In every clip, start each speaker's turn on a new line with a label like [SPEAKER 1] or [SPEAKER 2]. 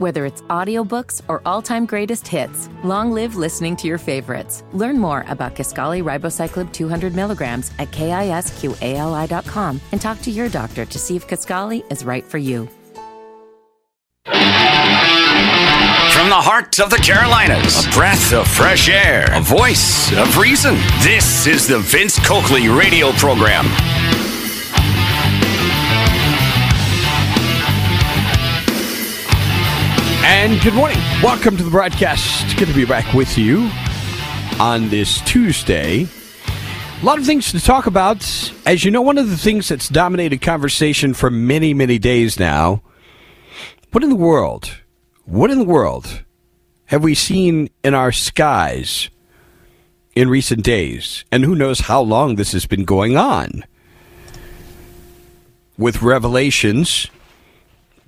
[SPEAKER 1] Whether it's audiobooks or all-time greatest hits, long live listening to your favorites. Learn more about Kisqali Ribociclib 200 milligrams at kisqali.com and talk to your doctor to see if Kisqali is right for you.
[SPEAKER 2] From the heart of the Carolinas, a breath of fresh air, a voice of reason. This is the Vince Coakley radio program.
[SPEAKER 3] And good morning. Welcome to the broadcast. Good to be back with you on this Tuesday. A lot of things to talk about. As you know, one of the things that's dominated conversation for many, many days now what in the world, what in the world have we seen in our skies in recent days? And who knows how long this has been going on? With revelations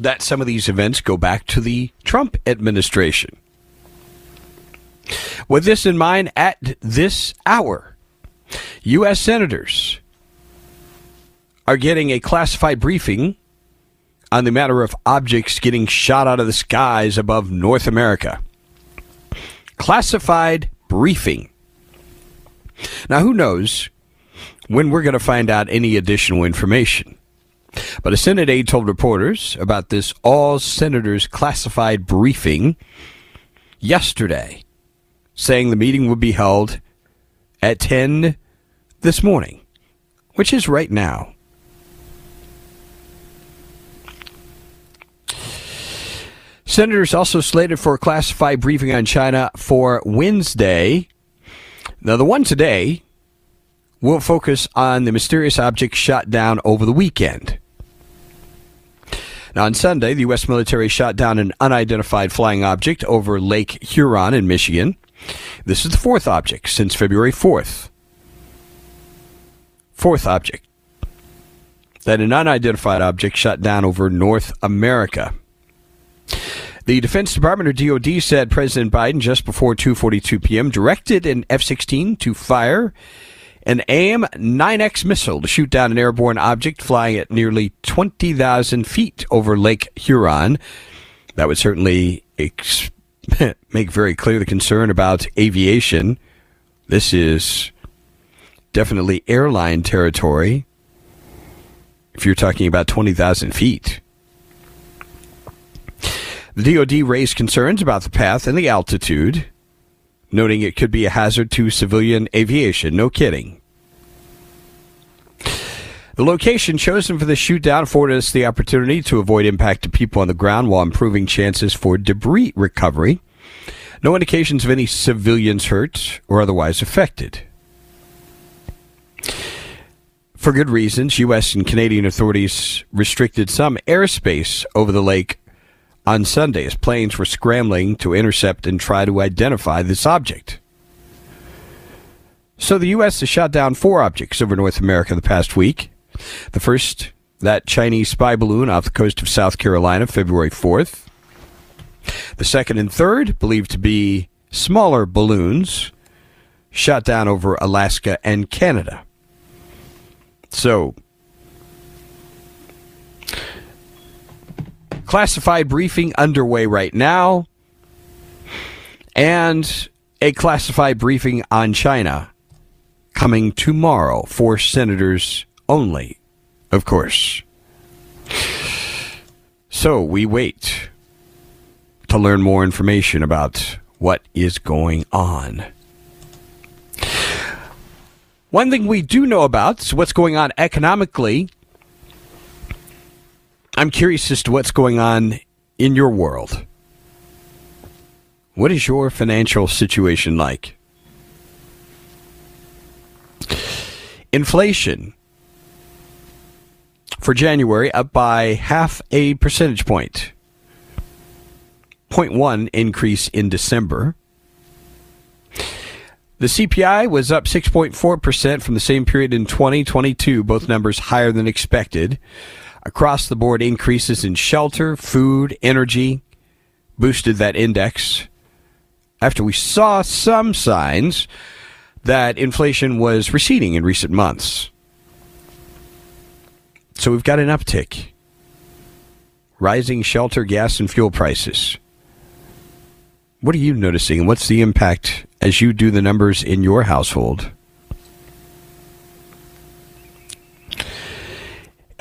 [SPEAKER 3] that some of these events go back to the Trump administration. With this in mind, at this hour, U.S. senators are getting a classified briefing on the matter of objects getting shot out of the skies above North America. Classified briefing. Now, who knows when we're going to find out any additional information? But a Senate aide told reporters about this all senators classified briefing yesterday, saying the meeting would be held at 10 this morning, which is right now. Senators also slated for a classified briefing on China for Wednesday. Now, the one today will focus on the mysterious object shot down over the weekend. Now, on Sunday, the U.S. military shot down an unidentified flying object over Lake Huron in Michigan. This is the fourth object since February 4th. Fourth object. That an unidentified object shot down over North America. The Defense Department or DoD said President Biden just before 2:42 p.m. directed an F-16 to fire an AIM-9X missile to shoot down an airborne object flying at nearly 20,000 feet over Lake Huron. That would certainly ex- make very clear the concern about aviation. This is definitely airline territory. If you're talking about 20,000 feet. The DoD raised concerns about the path and the altitude, noting it could be a hazard to civilian aviation. No kidding. The location chosen for the shoot down afforded us the opportunity to avoid impact to people on the ground while improving chances for debris recovery. No indications of any civilians hurt or otherwise affected. For good reasons, U.S. and Canadian authorities restricted some airspace over the lake on Sunday as planes were scrambling to intercept and try to identify this object. So the U.S. has shot down four objects over North America the past week. The first, that Chinese spy balloon off the coast of South Carolina, February 4th. The second and third, believed to be smaller balloons, shot down over Alaska and Canada. So, classified briefing underway right now, and a classified briefing on China coming tomorrow for senators only, of course. So we wait to learn more information about what is going on. One thing we do know about is what's going on economically I'm curious as to what's going on in your world. What is your financial situation like? Inflation for January up by half a percentage point. 0.1 increase in December. The CPI was up 6.4% from the same period in 2022, both numbers higher than expected across the board increases in shelter, food, energy boosted that index after we saw some signs that inflation was receding in recent months. So we've got an uptick. Rising shelter, gas, and fuel prices. what are you noticing? What's the impact as you do the numbers in your household?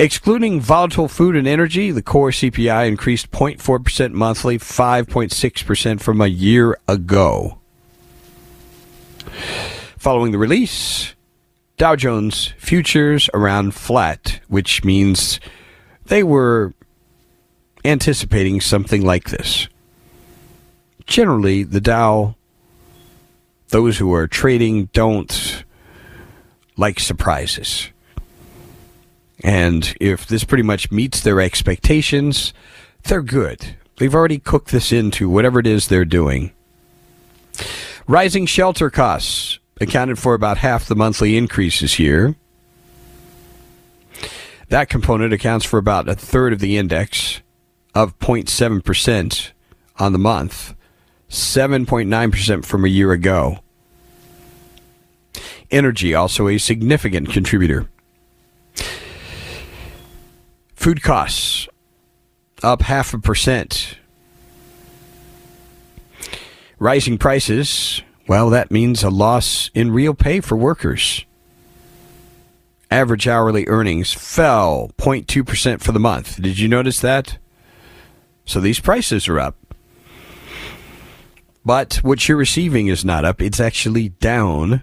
[SPEAKER 3] Excluding volatile food and energy, the core CPI increased 0.4% monthly, 5.6% from a year ago. Following the release, Dow Jones futures around flat, which means they were anticipating something like this. Generally, the Dow, those who are trading don't like surprises. And if this pretty much meets their expectations, they're good. They've already cooked this into whatever it is they're doing. Rising shelter costs accounted for about half the monthly increases here. That component accounts for about a third of the index of 0.7% on the month, 7.9% from a year ago. Energy also a significant contributor. Food costs up half a percent. Rising prices, well, that means a loss in real pay for workers. Average hourly earnings fell 0.2% for the month. Did you notice that? So these prices are up. But what you're receiving is not up, it's actually down.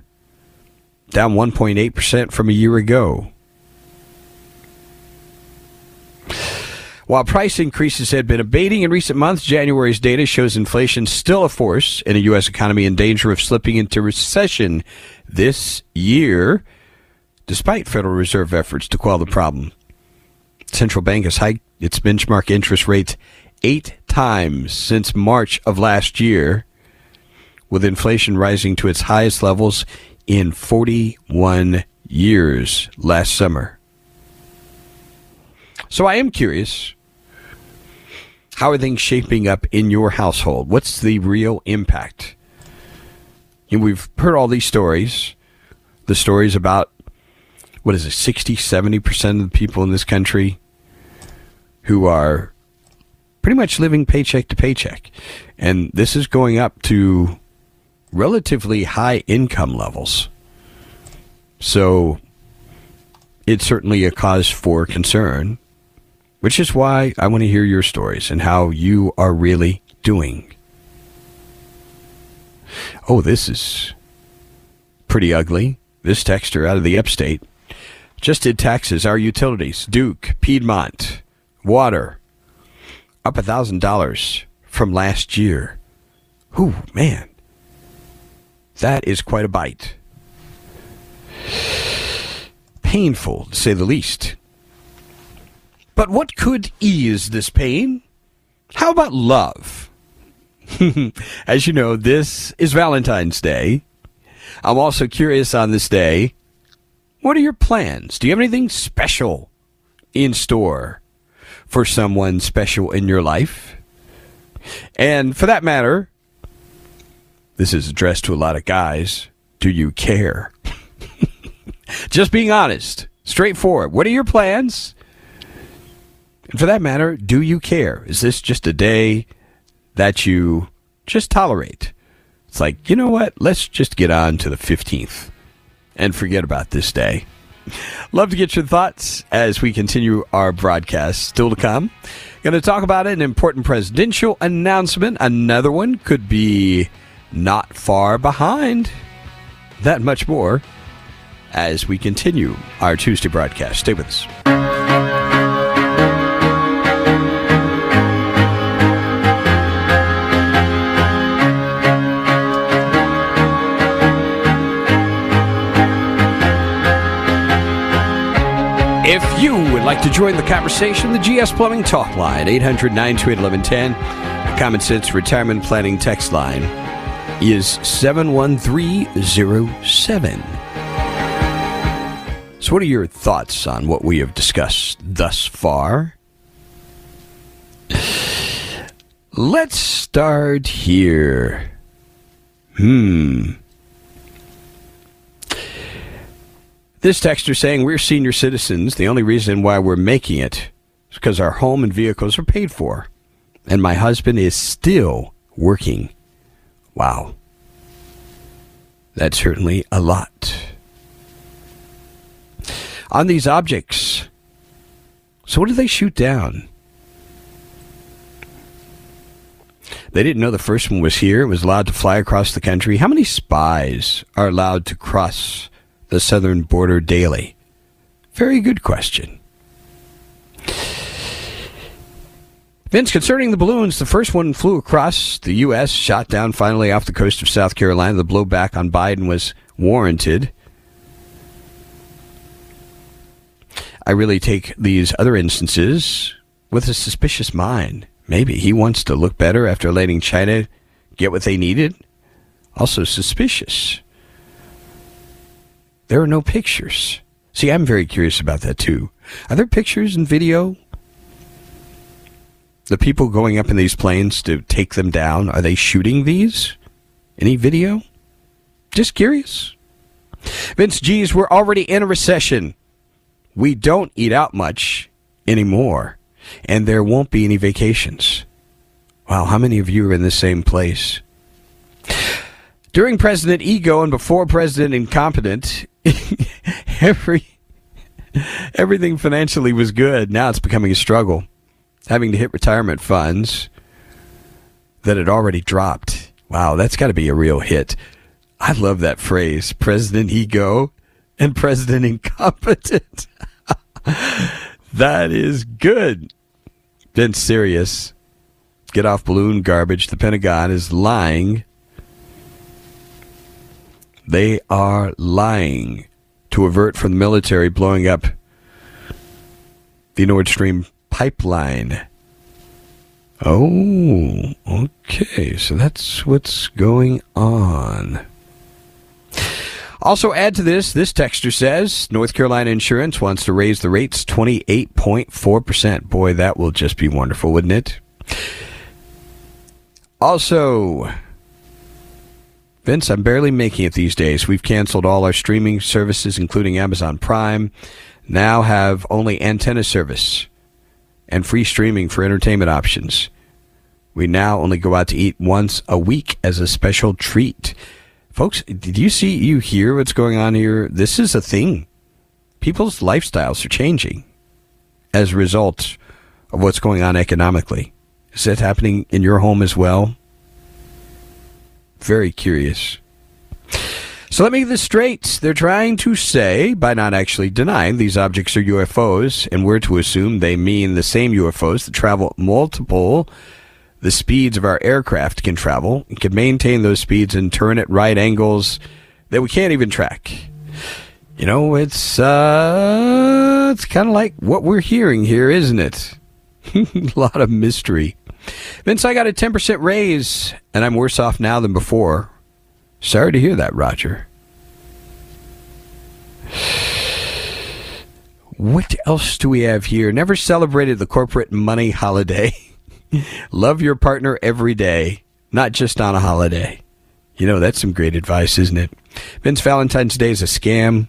[SPEAKER 3] Down 1.8% from a year ago. While price increases had been abating in recent months, January's data shows inflation still a force in a U.S. economy in danger of slipping into recession this year, despite Federal Reserve efforts to quell the problem. Central Bank has hiked its benchmark interest rate eight times since March of last year, with inflation rising to its highest levels in 41 years last summer. So I am curious how are things shaping up in your household? What's the real impact? And we've heard all these stories, the stories about what is it, 60, 70% of the people in this country who are pretty much living paycheck to paycheck. And this is going up to relatively high income levels. So it's certainly a cause for concern which is why I want to hear your stories and how you are really doing. Oh, this is pretty ugly. This texter out of the upstate just did taxes, our utilities, Duke, Piedmont, water, up a thousand dollars from last year. Whew, man. That is quite a bite. Painful, to say the least. But what could ease this pain? How about love? As you know, this is Valentine's Day. I'm also curious on this day. What are your plans? Do you have anything special in store for someone special in your life? And for that matter, this is addressed to a lot of guys. Do you care? Just being honest, straightforward. What are your plans? And for that matter, do you care? Is this just a day that you just tolerate? It's like, you know what? Let's just get on to the 15th and forget about this day. Love to get your thoughts as we continue our broadcast. Still to come. Going to talk about an important presidential announcement. Another one could be not far behind. That much more as we continue our Tuesday broadcast. Stay with us. Like to join the conversation, the GS Plumbing Talk Line, 800 928 1110. The Common Sense Retirement Planning text line is 71307. So, what are your thoughts on what we have discussed thus far? Let's start here. Hmm. This texter saying we're senior citizens. The only reason why we're making it is because our home and vehicles are paid for. And my husband is still working Wow. That's certainly a lot. On these objects, so what did they shoot down? They didn't know the first one was here. It was allowed to fly across the country. How many spies are allowed to cross the southern border daily? Very good question. Vince, concerning the balloons, the first one flew across the U.S., shot down finally off the coast of South Carolina. The blowback on Biden was warranted. I really take these other instances with a suspicious mind. Maybe he wants to look better after letting China get what they needed. Also suspicious. There are no pictures. See, I'm very curious about that too. Are there pictures and video? The people going up in these planes to take them down, are they shooting these? Any video? Just curious. Vince, geez, we're already in a recession we don't eat out much anymore, and there won't be any vacations. Wow, how many of you are in the same place? During President Ego and before President Incompetent, every everything financially was good. Now it's becoming a struggle. Having to hit retirement funds that had already dropped. Wow, that's got to be a real hit. I love that phrase, President Ego and President Incompetent. that is good. Then serious. Get off balloon garbage. The Pentagon is lying. They are lying to avert from the military blowing up the Nord Stream pipeline. Oh, okay. So that's what's going on. Also, add to this, this texture says North Carolina Insurance wants to raise the rates 28.4%. Boy, that will just be wonderful, wouldn't it? Also, Vince, I'm barely making it these days. We've canceled all our streaming services, including Amazon Prime. Now have only antenna service and free streaming for entertainment options. We now only go out to eat once a week as a special treat. Folks, did you see, you hear what's going on here? This is a thing. People's lifestyles are changing as a result of what's going on economically. Is that happening in your home as well? Very curious. So let me get this straight. They're trying to say, by not actually denying these objects are UFOs, and we're to assume they mean the same UFOs that travel multiple the speeds of our aircraft can travel, and can maintain those speeds and turn at right angles that we can't even track. You know, it's uh, it's kind of like what we're hearing here, isn't it? a lot of mystery. Vince, I got a 10% raise, and I'm worse off now than before. Sorry to hear that, Roger. What else do we have here? Never celebrated the corporate money holiday. Love your partner every day, not just on a holiday. You know, that's some great advice, isn't it? Vince Valentine's Day is a scam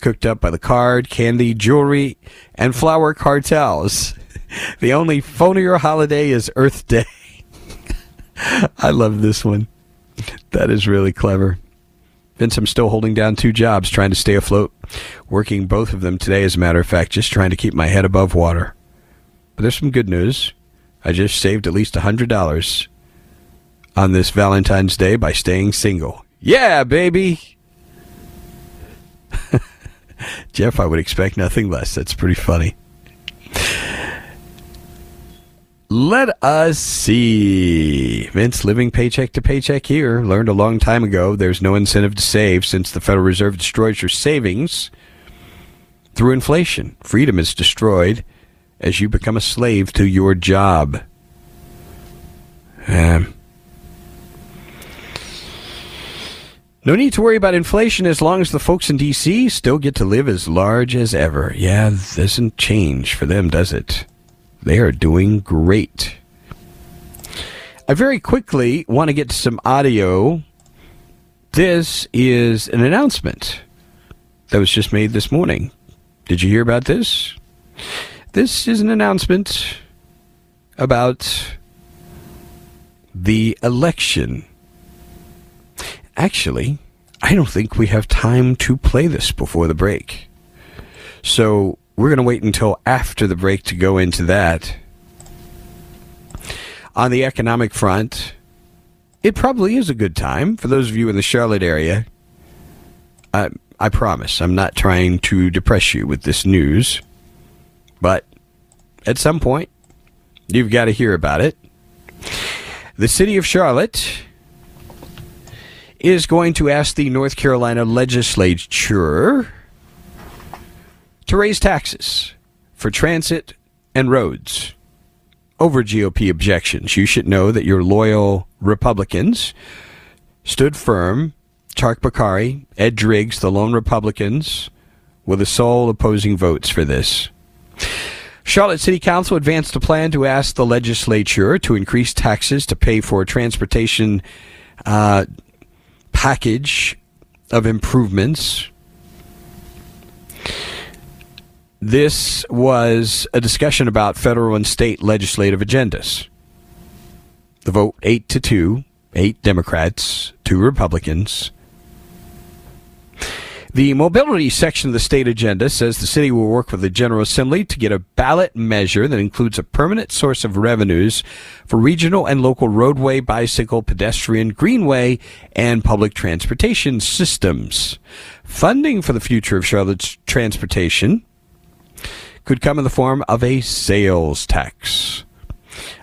[SPEAKER 3] cooked up by the card, candy, jewelry, and flower cartels. The only phonier holiday is Earth Day. I love this one. That is really clever. Vince, I'm still holding down two jobs, trying to stay afloat. Working both of them today, as a matter of fact, just trying to keep my head above water. But there's some good news. I just saved at least $100 on this Valentine's Day by staying single. Yeah, baby! Jeff, I would expect nothing less. That's pretty funny. Let us see. Vince, living paycheck to paycheck here. Learned a long time ago there's no incentive to save since the Federal Reserve destroys your savings through inflation. Freedom is destroyed as you become a slave to your job. Um, no need to worry about inflation as long as the folks in D.C. still get to live as large as ever. Yeah, doesn't change for them, does it? They are doing great. I very quickly want to get to some audio. This is an announcement that was just made this morning. Did you hear about this? This is an announcement about the election actually, I don't think we have time to play this before the break. So we're going to wait until after the break to go into that. On the economic front, it probably is a good time for those of you in the Charlotte area. I, I promise, I'm not trying to depress you with this news, but at some point, you've got to hear about it. The city of Charlotte is going to ask the North Carolina legislature to raise taxes for transit and roads over GOP objections. You should know that your loyal Republicans stood firm. Tariq Bokhari, Ed Driggs, the lone Republicans, were the sole opposing votes for this. Charlotte City Council advanced a plan to ask the legislature to increase taxes to pay for a transportation uh, package of improvements. This was a discussion about federal and state legislative agendas. The vote 8 to 2, 8 Democrats, 2 Republicans. The mobility section of the state agenda says the city will work with the General Assembly to get a ballot measure that includes a permanent source of revenues for regional and local roadway, bicycle, pedestrian, greenway, and public transportation systems. Funding for the future of Charlotte's transportation could come in the form of a sales tax.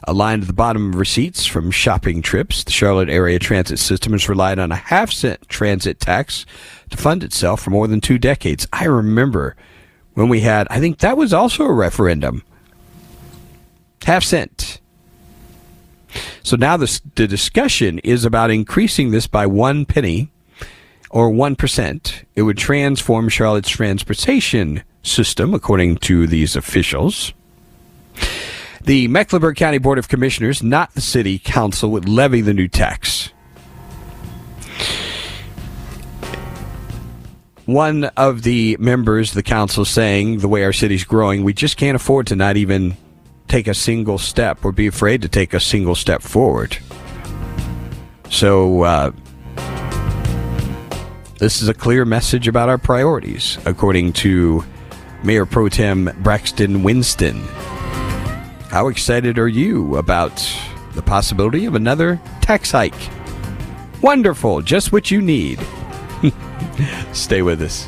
[SPEAKER 3] Aligned to the bottom of receipts from shopping trips, the Charlotte area transit system has relied on a half cent transit tax to fund itself for more than two decades. I remember when we had, I think that was also a referendum. Half cent. So now the, the discussion is about increasing this by one penny or 1%. It would transform Charlotte's transportation system, according to these officials. The Mecklenburg County Board of Commissioners, not the City Council, would levy the new tax. One of the members of the council saying, the way our city's growing, we just can't afford to not even take a single step or be afraid to take a single step forward. So, uh, this is a clear message about our priorities, according to Mayor Pro Tem Braxton Winston. How excited are you about the possibility of another tax hike? Wonderful, just what you need. Stay with us.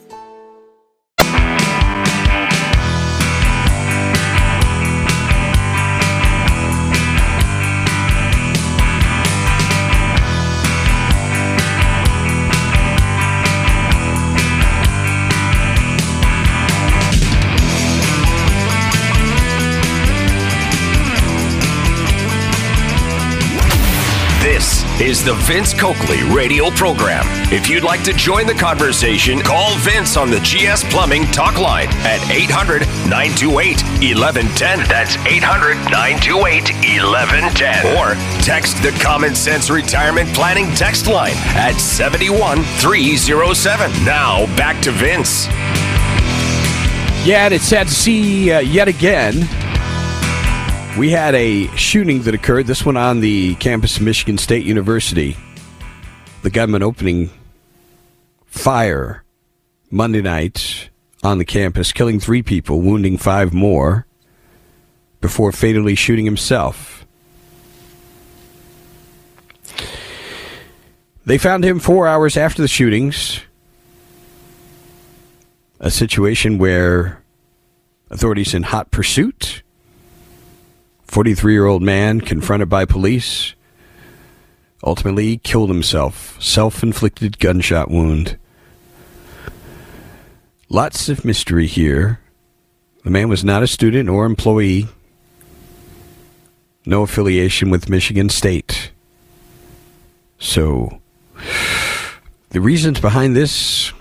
[SPEAKER 2] Is the Vince Coakley radio program. If you'd like to join the conversation, call Vince on the GS Plumbing talk line at 800 928 1110. That's 800 928 1110. Or text the Common Sense Retirement Planning text line at 71307. Now back to Vince.
[SPEAKER 3] Yeah, and it's sad to see uh, yet again. We had a shooting that occurred, this one on the campus of Michigan State University. The government opening fire Monday night on the campus, killing three people, wounding five more, before fatally shooting himself. They found him four hours after the shootings. A situation where authorities in hot pursuit 43 year old man confronted by police ultimately killed himself. Self inflicted gunshot wound. Lots of mystery here. The man was not a student or employee. No affiliation with Michigan State. So, the reasons behind this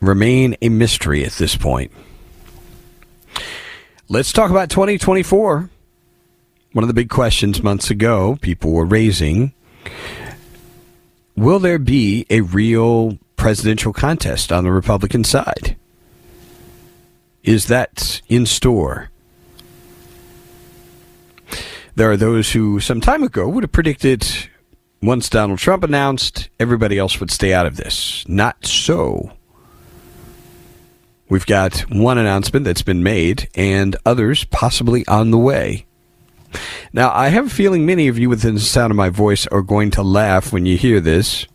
[SPEAKER 3] remain a mystery at this point. Let's talk about 2024 one of the big questions months ago people were raising will there be a real presidential contest on the Republican side? Is that in store? There are those who some time ago would have predicted once Donald Trump announced, everybody else would stay out of this. Not so. We've got one announcement that's been made and others possibly on the way. Now, I have a feeling many of you within the sound of my voice are going to laugh when you hear this.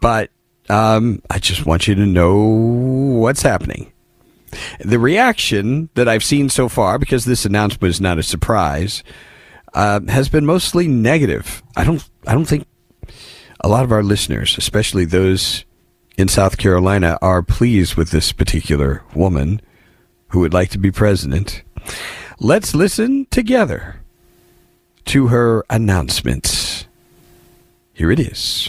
[SPEAKER 3] But um, I just want you to know what's happening. The reaction that I've seen so far, because this announcement is not a surprise, uh, has been mostly negative. I don't. I don't think a lot of our listeners, especially those in South Carolina, are pleased with this particular woman who would like to be president. Let's listen together to her announcements. Here it is.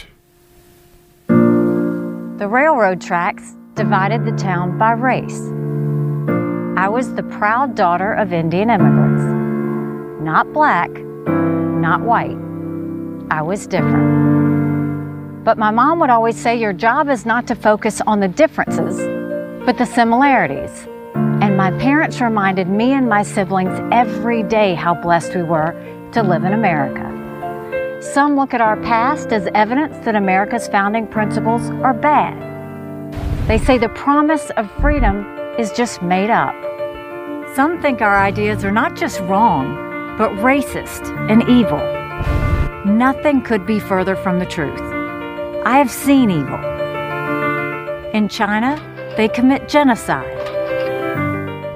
[SPEAKER 4] The railroad tracks divided the town by race. I was the proud daughter of Indian immigrants. Not black, not white. I was different. But my mom would always say your job is not to focus on the differences, but the similarities. And my parents reminded me and my siblings every day how blessed we were to live in America. Some look at our past as evidence that America's founding principles are bad. They say the promise of freedom is just made up. Some think our ideas are not just wrong, but racist and evil. Nothing could be further from the truth. I have seen evil. In China, they commit genocide.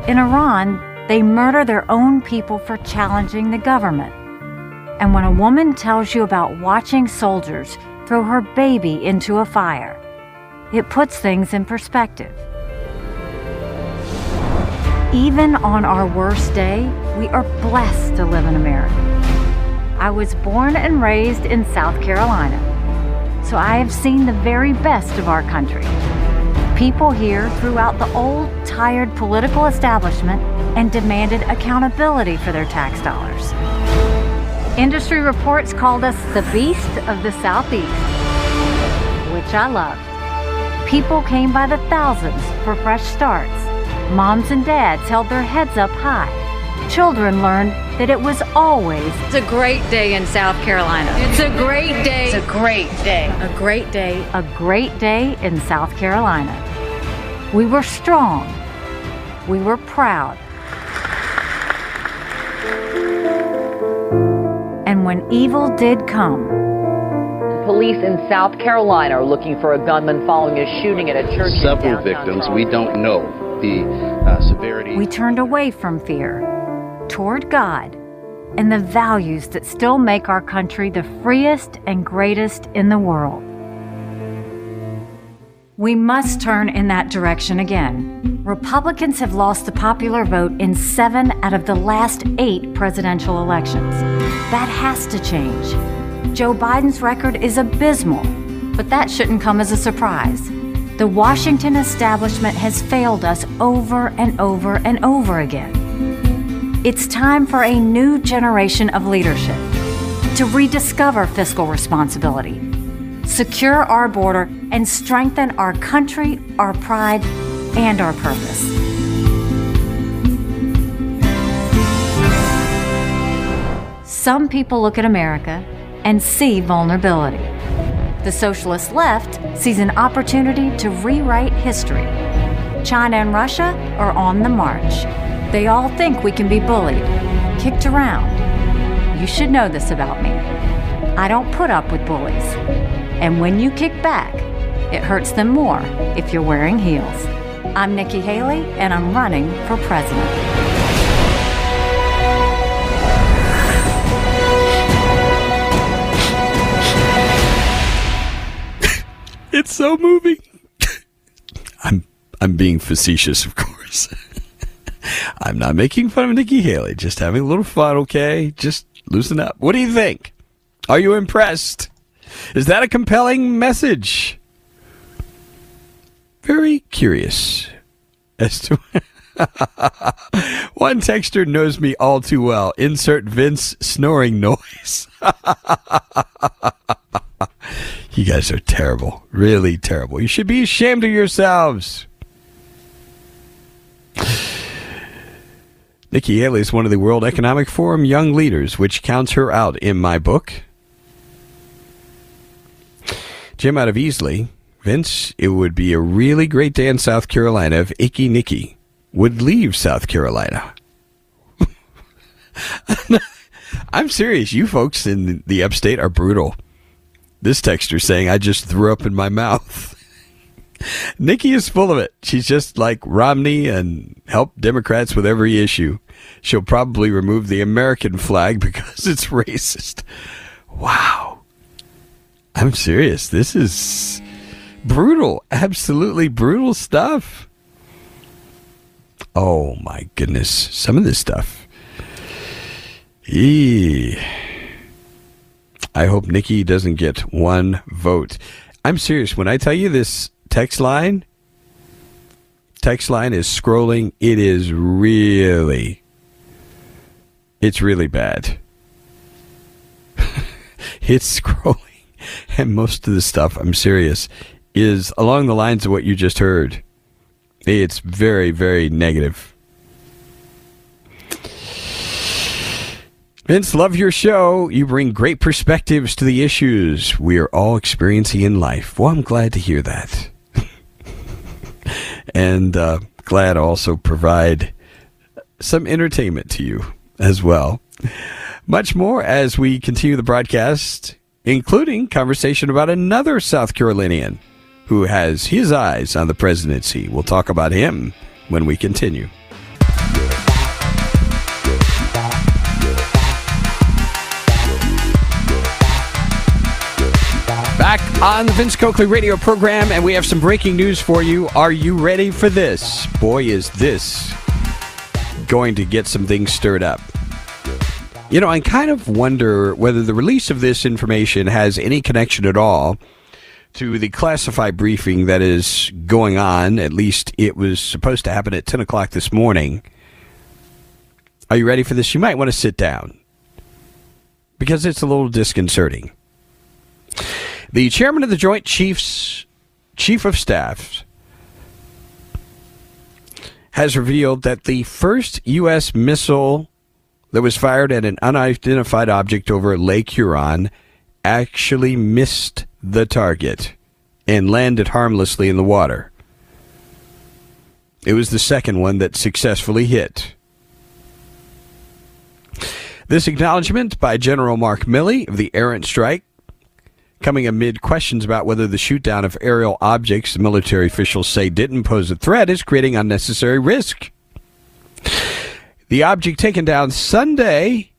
[SPEAKER 4] In Iran, they murder their own people for challenging the government. And when a woman tells you about watching soldiers throw her baby into a fire, it puts things in perspective. Even on our worst day, we are blessed to live in America. I was born and raised in South Carolina, so I have seen the very best of our country. People here threw out the old, tired political establishment and demanded accountability for their tax dollars. Industry reports called us the beast of the Southeast, which I loved. People came by the thousands for fresh starts. Moms and dads held their heads up high. Children learned that it was always
[SPEAKER 5] It's a great day in South Carolina. It's a great day.
[SPEAKER 6] It's a great day.
[SPEAKER 4] a great day, a great day in South Carolina. We were strong. We were proud. And when evil did come,
[SPEAKER 6] Police in South Carolina are looking for a gunman following a shooting at a church.
[SPEAKER 7] several
[SPEAKER 6] downtown
[SPEAKER 7] victims. We don't know the uh, severity.
[SPEAKER 4] we turned away from fear toward God and the values that still make our country the freest and greatest in the world. We must turn in that direction again. Republicans have lost the popular vote in seven out of the last eight presidential elections. That has to change. Joe Biden's record is abysmal, but that shouldn't come as a surprise. The Washington establishment has failed us over and over and over again. It's time for a new generation of leadership to rediscover fiscal responsibility, secure our border, and strengthen our country, our pride, and our purpose. Some people look at America and see vulnerability. The socialist left sees an opportunity to rewrite history. China and Russia are on the march. They all think we can be bullied, kicked around. You should know this about me. I don't put up with bullies. And when you kick back, it hurts them more if you're wearing heels. I'm Nikki Haley, and I'm running for president.
[SPEAKER 3] It's so moving. I'm I'm being facetious, of course. I'm not making fun of Nikki Haley. Just having a little fun, okay? Just loosen up. What do you think? Are you impressed? Is that a compelling message? Very curious as to. One texter knows me all too well. Insert Vince snoring noise. You guys are terrible. Really terrible. You should be ashamed of yourselves. Nikki Haley is one of the World Economic Forum young leaders, which counts her out in my book. Jim out of Easley. Vince, it would be a really great day in South Carolina if Icky Nikki would leave South Carolina. I'm serious. You folks in the upstate are brutal. This texter saying I just threw up in my mouth. Nikki is full of it. She's just like Romney and help Democrats with every issue. She'll probably remove the American flag because it's racist. Wow. I'm serious. This is brutal. Absolutely brutal stuff. Oh my goodness. Some of this stuff. Eee. I hope Nikki doesn't get one vote. I'm serious. When I tell you this text line, text line is scrolling. It is really, it's really bad. it's scrolling. And most of the stuff, I'm serious, is along the lines of what you just heard. It's very, very negative. Vince, love your show. You bring great perspectives to the issues we are all experiencing in life. Well, I'm glad to hear that. and uh, glad to also provide some entertainment to you as well. Much more as we continue the broadcast, including conversation about another South Carolinian who has his eyes on the presidency. We'll talk about him when we continue. Back on the Vince Coakley radio program, and we have some breaking news for you. Are you ready for this? Boy, is this going to get some things stirred up. You know, I kind of wonder whether the release of this information has any connection at all to the classified briefing that is going on. At least it was supposed to happen at 10 o'clock this morning. Are you ready for this? You might want to sit down because it's a little disconcerting. The chairman of the Joint Chiefs Chief of Staff has revealed that the first U.S. missile that was fired at an unidentified object over Lake Huron actually missed the target and landed harmlessly in the water. It was the second one that successfully hit. This acknowledgement by General Mark Milley of the errant strike coming amid questions about whether the shootdown of aerial objects military officials say didn't pose a threat is creating unnecessary risk. The object taken down Sunday,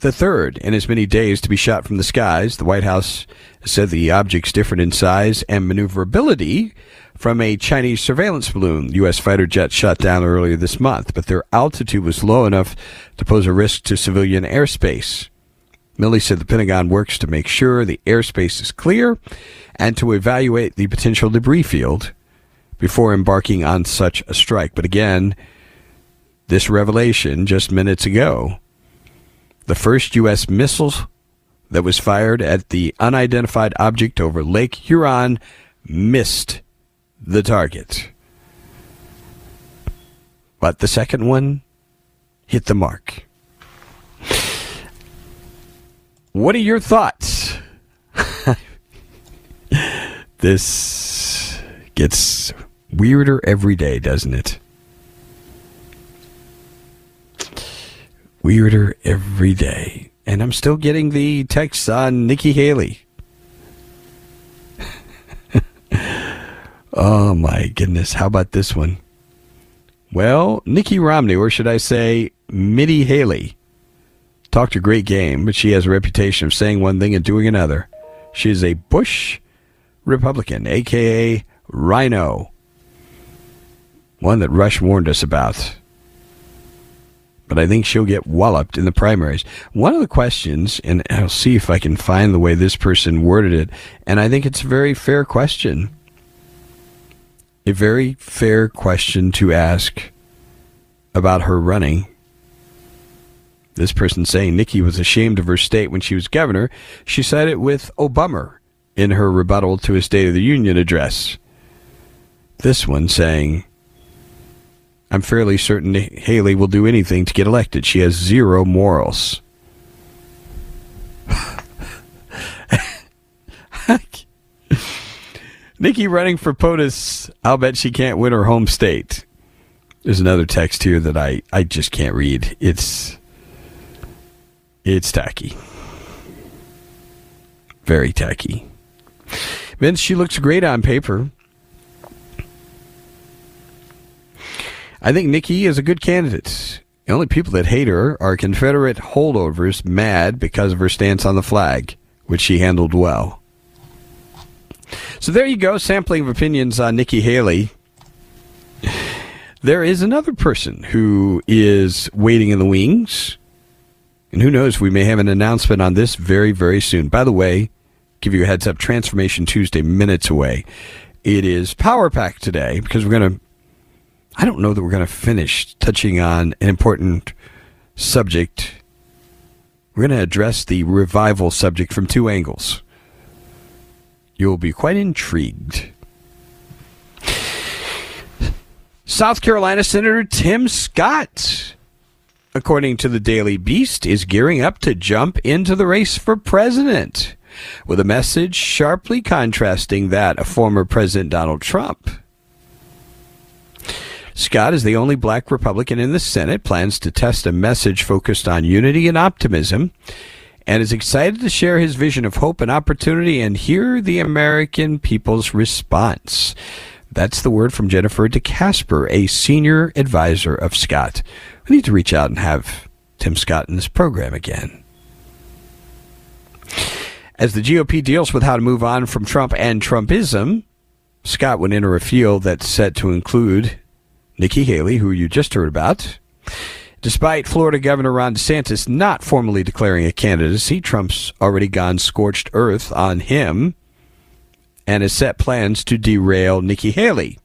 [SPEAKER 3] the third in as many days to be shot from the skies. The White House said the object's different in size and maneuverability from a Chinese surveillance balloon U.S. fighter jet shot down earlier this month, but their altitude was low enough to pose a risk to civilian airspace. Milley said the Pentagon works to make sure the airspace is clear and to evaluate the potential debris field before embarking on such a strike. But again, this revelation just minutes ago the first U.S. missile that was fired at the unidentified object over Lake Huron missed the target. But the second one hit the mark. What are your thoughts? this gets weirder every day, doesn't it? Weirder every day. And I'm still getting the texts on Nikki Haley. oh my goodness. How about this one? Well, Nikki Romney, or should I say, Mitty Haley talked a great game, but she has a reputation of saying one thing and doing another. She is a Bush Republican, aka RINO, one that Rush warned us about. But I think she'll get walloped in the primaries. One of the questions, and I'll see if I can find the way this person worded it, and I think it's a very fair question. A very fair question to ask about her running this person saying Nikki was ashamed of her state when she was governor. She said it with Obama in her rebuttal to his State of the Union address. This one saying, I'm fairly certain Haley will do anything to get elected. She has zero morals. Nikki running for POTUS. I'll bet she can't win her home state. There's another text here that I, I just can't read. It's it's tacky. Very tacky. Vince, she looks great on paper. I think Nikki is a good candidate. The only people that hate her are Confederate holdovers mad because of her stance on the flag, which she handled well. So there you go, sampling of opinions on Nikki Haley. There is another person who is waiting in the wings. And who knows, we may have an announcement on this very, very soon. By the way, give you a heads up Transformation Tuesday, minutes away. It is Power Pack today because we're going to I don't know that we're going to finish touching on an important subject. We're going to address the revival subject from two angles. You'll be quite intrigued. South Carolina Senator Tim Scott, according to the Daily Beast, is gearing up to jump into the race for president with a message sharply contrasting that of former President Donald Trump. Scott is the only black Republican in the Senate, plans to test a message focused on unity and optimism, and is excited to share his vision of hope and opportunity and hear the American people's response. That's the word from Jennifer DeCasper, a senior advisor of Scott. We need to reach out and have Tim Scott in this program again. As the GOP deals with how to move on from Trump and Trumpism, Scott would enter a field that's set to include Nikki Haley, who you just heard about. Despite Florida Governor Ron DeSantis not formally declaring a candidacy, Trump's already gone scorched earth on him and has set plans to derail Nikki Haley.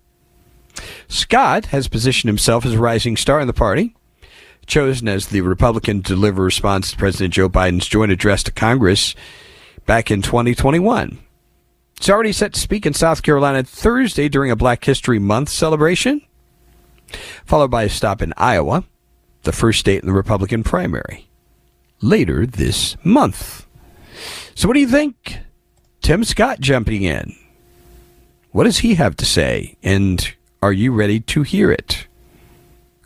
[SPEAKER 3] Scott has positioned himself as a rising star in the party, chosen as the Republican to deliver response to President Joe Biden's joint address to Congress back in 2021. He's already set to speak in South Carolina Thursday during a Black History Month celebration followed by a stop in Iowa, the first state in the Republican primary, later this month. So, what do you think? Tim Scott jumping in. What does he have to say? And are you ready to hear it?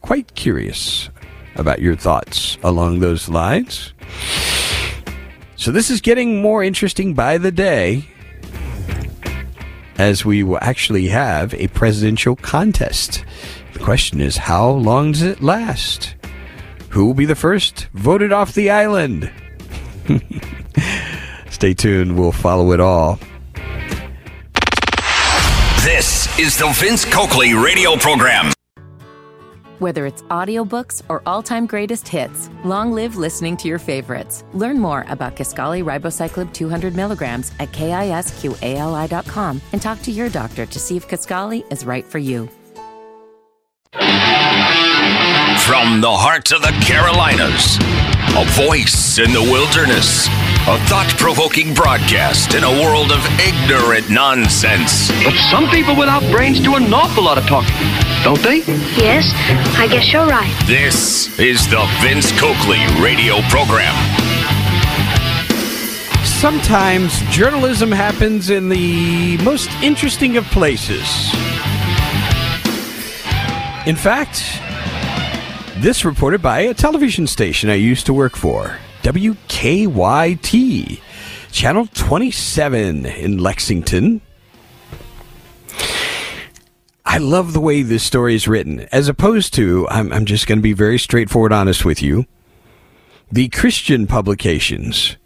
[SPEAKER 3] Quite curious about your thoughts along those lines. So, this is getting more interesting by the day as we will actually have a presidential contest question is, how long does it last? Who will be the first voted off the island? Stay tuned, we'll follow it all.
[SPEAKER 2] This is the Vince Coakley radio program.
[SPEAKER 1] Whether it's audiobooks or all-time greatest hits, long live listening to your favorites. Learn more about Kisqali Ribociclib 200 milligrams at kisqali.com and talk to your doctor to see if Kisqali is right for you.
[SPEAKER 2] From the heart of the Carolinas, a voice in the wilderness, a thought provoking broadcast in a world of ignorant nonsense.
[SPEAKER 8] But some people without brains do an awful lot of talking, don't they?
[SPEAKER 9] Yes, I guess you're right.
[SPEAKER 2] This is the Vince Coakley radio program.
[SPEAKER 3] Sometimes journalism happens in the most interesting of places. In fact, this reported by a television station I used to work for, WKYT, Channel 27 in Lexington. I love the way this story is written, as opposed to, I'm, I'm just going to be very straightforward honest with you, the Christian publications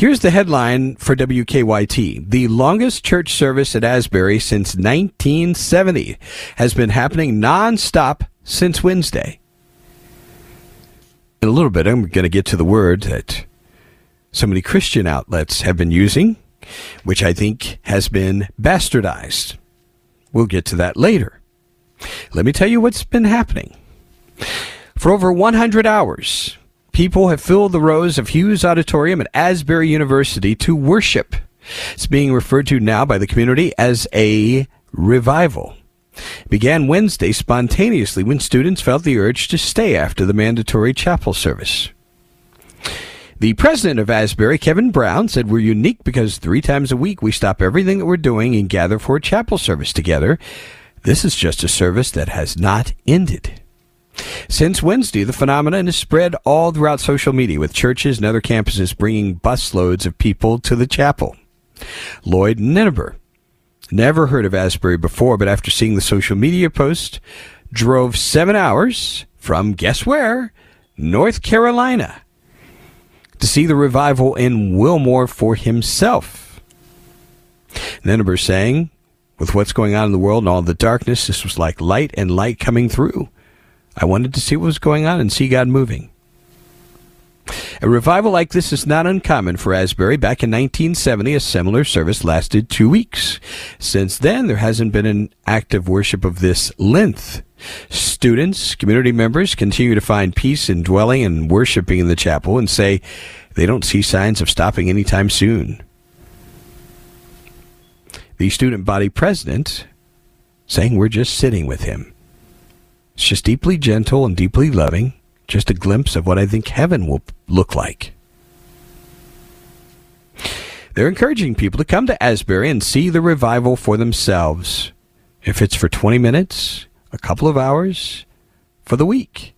[SPEAKER 3] Here's the headline for WKYT. The longest church service at Asbury since 1970 has been happening nonstop since Wednesday. In a little bit, I'm going to get to the word that so many Christian outlets have been using, which I think has been bastardized. We'll get to that later. Let me tell you what's been happening. For over 100 hours, people have filled the rows of Hughes Auditorium at Asbury University to worship. It's being referred to now by the community as a revival. It began Wednesday spontaneously when students felt the urge to stay after the mandatory chapel service. The president of Asbury, Kevin Brown, said we're unique because three times a week we stop everything that we're doing and gather for a chapel service together. This is just a service that has not ended. Since Wednesday, the phenomenon has spread all throughout social media, with churches and other campuses bringing busloads of people to the chapel. Lloyd Ninneber, never heard of Asbury before, but after seeing the social media post, drove seven hours from guess where? North Carolina to see the revival in Wilmore for himself. Ninneber saying, with what's going on in the world and all the darkness, this was like light and light coming through. I wanted to see what was going on and see God moving. A revival like this is not uncommon for Asbury. Back in 1970, a similar service lasted two weeks. Since then, there hasn't been an active worship of this length. Students, community members continue to find peace in dwelling and worshiping in the chapel and say they don't see signs of stopping anytime soon. The student body president saying we're just sitting with him. It's just deeply gentle and deeply loving, just a glimpse of what I think heaven will look like. They're encouraging people to come to Asbury and see the revival for themselves. If it's for 20 minutes, a couple of hours, for the week.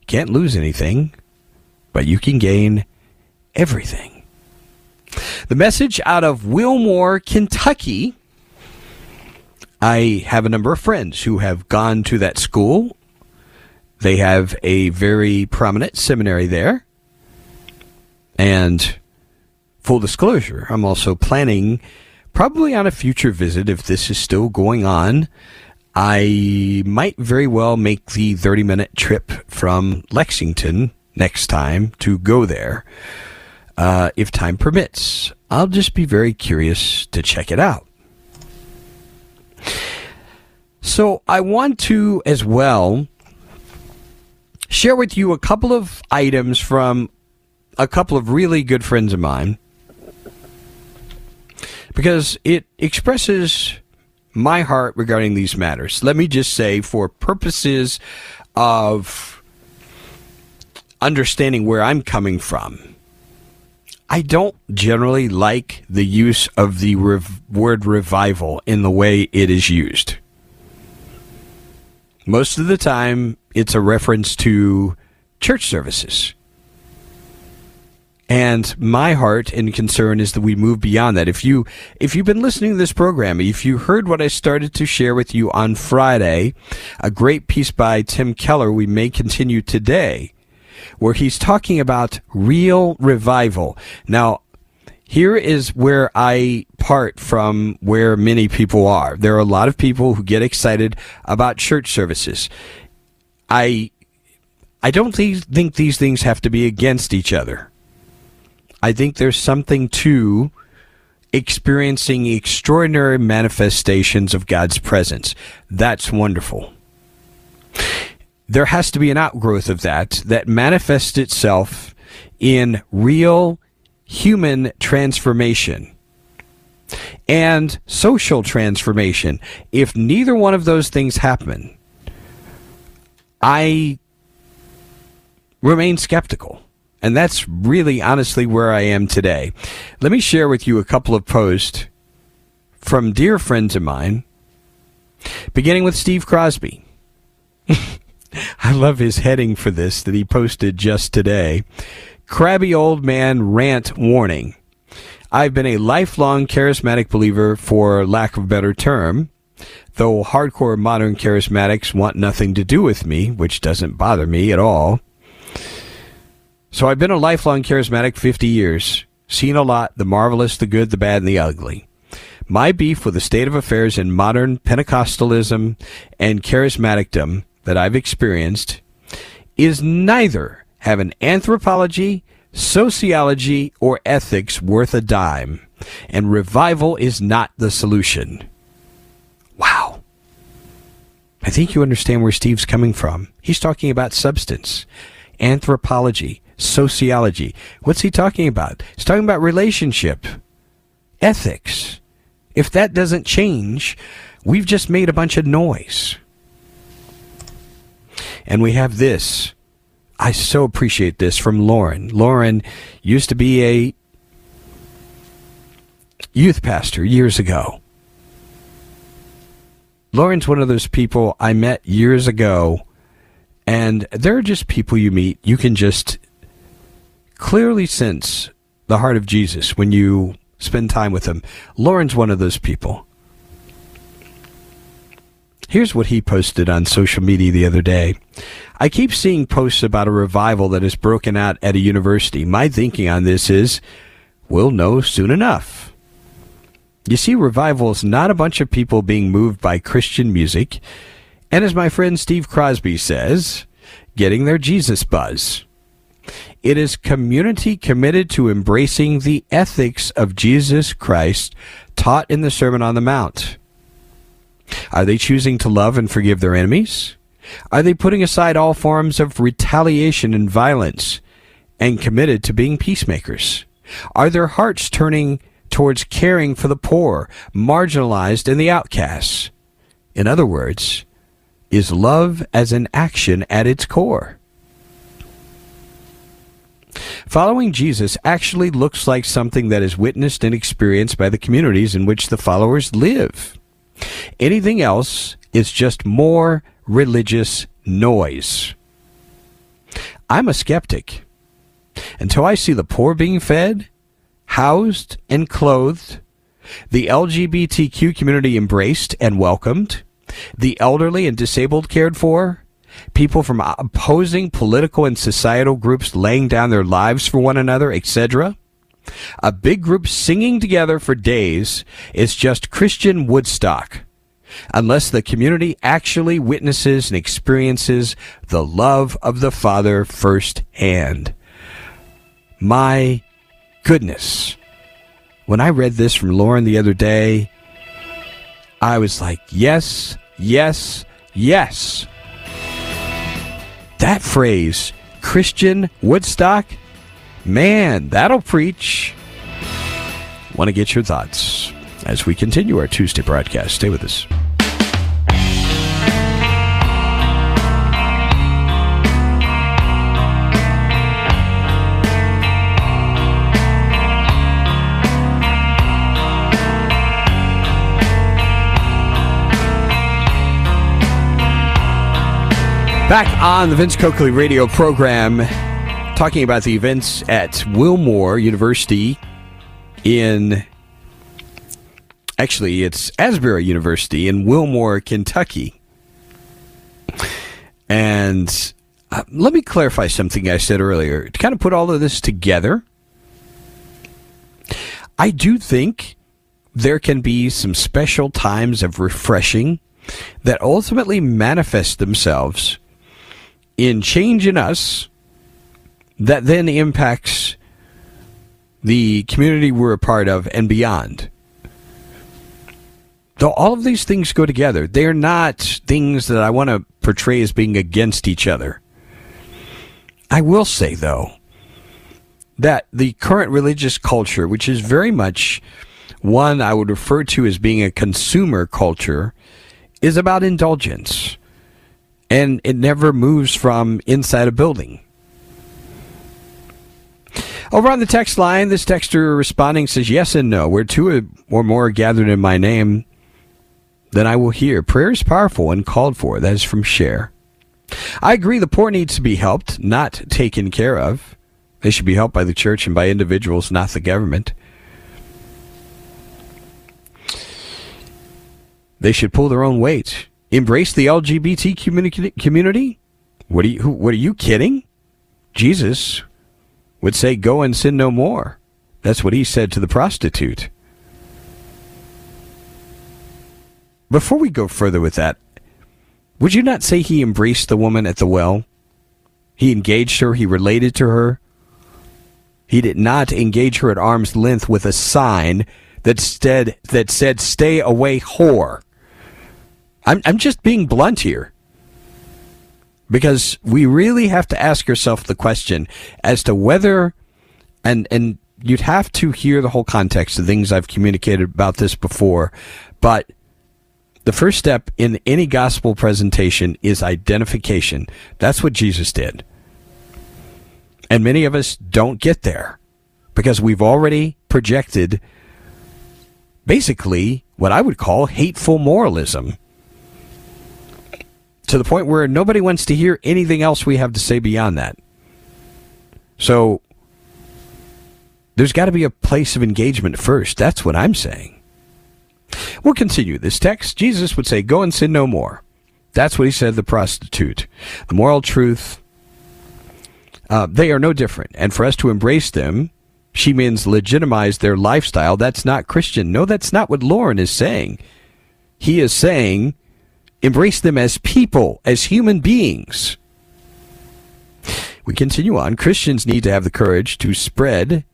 [SPEAKER 3] you Can't lose anything, but you can gain everything. The message out of Wilmore, Kentucky. I have a number of friends who have gone to that school they have a very prominent seminary there. And full disclosure, I'm also planning probably on a future visit if this is still going on. I might very well make the 30 minute trip from Lexington next time to go there uh, if time permits. I'll just be very curious to check it out. So I want to as well share with you a couple of items from a couple of really good friends of mine because it expresses my heart regarding these matters. Let me just say, for purposes of understanding where I'm coming from, I don't generally like the use of the rev- word revival in the way it is used. Most of the time, it's a reference to church services. And my heart and concern is that we move beyond that. If you if you've been listening to this program, if you heard what I started to share with you on Friday, a great piece by Tim Keller we may continue today, where he's talking about real revival. Now, here is where I part from where many people are. There are a lot of people who get excited about church services. I I don't think these things have to be against each other. I think there's something to experiencing extraordinary manifestations of God's presence. That's wonderful. There has to be an outgrowth of that that manifests itself in real human transformation and social transformation. If neither one of those things happen, I remain skeptical. And that's really honestly where I am today. Let me share with you a couple of posts from dear friends of mine, beginning with Steve Crosby. I love his heading for this that he posted just today. Crabby old man rant warning. I've been a lifelong charismatic believer for lack of a better term though hardcore modern charismatics want nothing to do with me, which doesn't bother me at all. So I've been a lifelong charismatic 50 years, seen a lot, the marvelous, the good, the bad, and the ugly. My beef with the state of affairs in modern Pentecostalism and charismaticdom that I've experienced is neither have an anthropology, sociology, or ethics worth a dime, and revival is not the solution. Wow. I think you understand where Steve's coming from. He's talking about substance, anthropology, sociology. What's he talking about? He's talking about relationship, ethics. If that doesn't change, we've just made a bunch of noise. And we have this. I so appreciate this from Lauren. Lauren used to be a youth pastor years ago. Lauren's one of those people I met years ago, and they're just people you meet. You can just clearly sense the heart of Jesus when you spend time with them. Lauren's one of those people. Here's what he posted on social media the other day. I keep seeing posts about a revival that has broken out at a university. My thinking on this is we'll know soon enough. You see, revival is not a bunch of people being moved by Christian music, and as my friend Steve Crosby says, getting their Jesus buzz. It is community committed to embracing the ethics of Jesus Christ taught in the Sermon on the Mount. Are they choosing to love and forgive their enemies? Are they putting aside all forms of retaliation and violence and committed to being peacemakers? Are their hearts turning towards caring for the poor, marginalized, and the outcasts. In other words, is love as an action at its core. Following Jesus actually looks like something that is witnessed and experienced by the communities in which the followers live. Anything else is just more religious noise. I'm a skeptic. Until I see the poor being fed, housed and clothed, the LGBTQ community embraced and welcomed, the elderly and disabled cared for, people from opposing political and societal groups laying down their lives for one another, etc. A big group singing together for days is just Christian Woodstock, unless the community actually witnesses and experiences the love of the Father firsthand. My goodness. When I read this from Lauren the other day, I was like, yes, yes, yes. That phrase, Christian Woodstock, man, that'll preach. Want to get your thoughts as we continue our Tuesday broadcast. Stay with us. Back on the Vince Coakley radio program, talking about the events at Wilmore University in. Actually, it's Asbury University in Wilmore, Kentucky. And uh, let me clarify something I said earlier. To kind of put all of this together, I do think there can be some special times of refreshing that ultimately manifest themselves in change in us that then impacts the community we're a part of and beyond. Though all of these things go together, they're not things that I want to portray as being against each other. I will say, though, that the current religious culture, which is very much one I would refer to as being a consumer culture, is about indulgence and it never moves from inside a building. Over on the text line, this texter responding says yes and no. Where two or more are gathered in my name, then I will hear. Prayer is powerful and called for. That is from Share. I agree the poor needs to be helped, not taken care of. They should be helped by the church and by individuals, not the government. They should pull their own weight embrace the LGBT community? What are you, what are you kidding? Jesus would say, Go and sin no more. That's what he said to the prostitute. Before we go further with that, would you not say he embraced the woman at the well? He engaged her, he related to her. He did not engage her at arm's length with a sign that said, that said Stay away, whore. I'm, I'm just being blunt here. Because we really have to ask ourselves the question as to whether, and, and you'd have to hear the whole context of things I've communicated about this before, but the first step in any gospel presentation is identification. That's what Jesus did. And many of us don't get there because we've already projected basically what I would call hateful moralism to the point where nobody wants to hear anything else we have to say beyond that. So there's got to be a place of engagement first. That's what I'm saying. We'll continue this text. Jesus would say, Go and sin no more. That's what he said to the prostitute. The moral truth, uh, they are no different. And for us to embrace them, she means legitimize their lifestyle. That's not Christian. No, that's not what Lauren is saying. He is saying embrace them as people, as human beings. We continue on. Christians need to have the courage to spread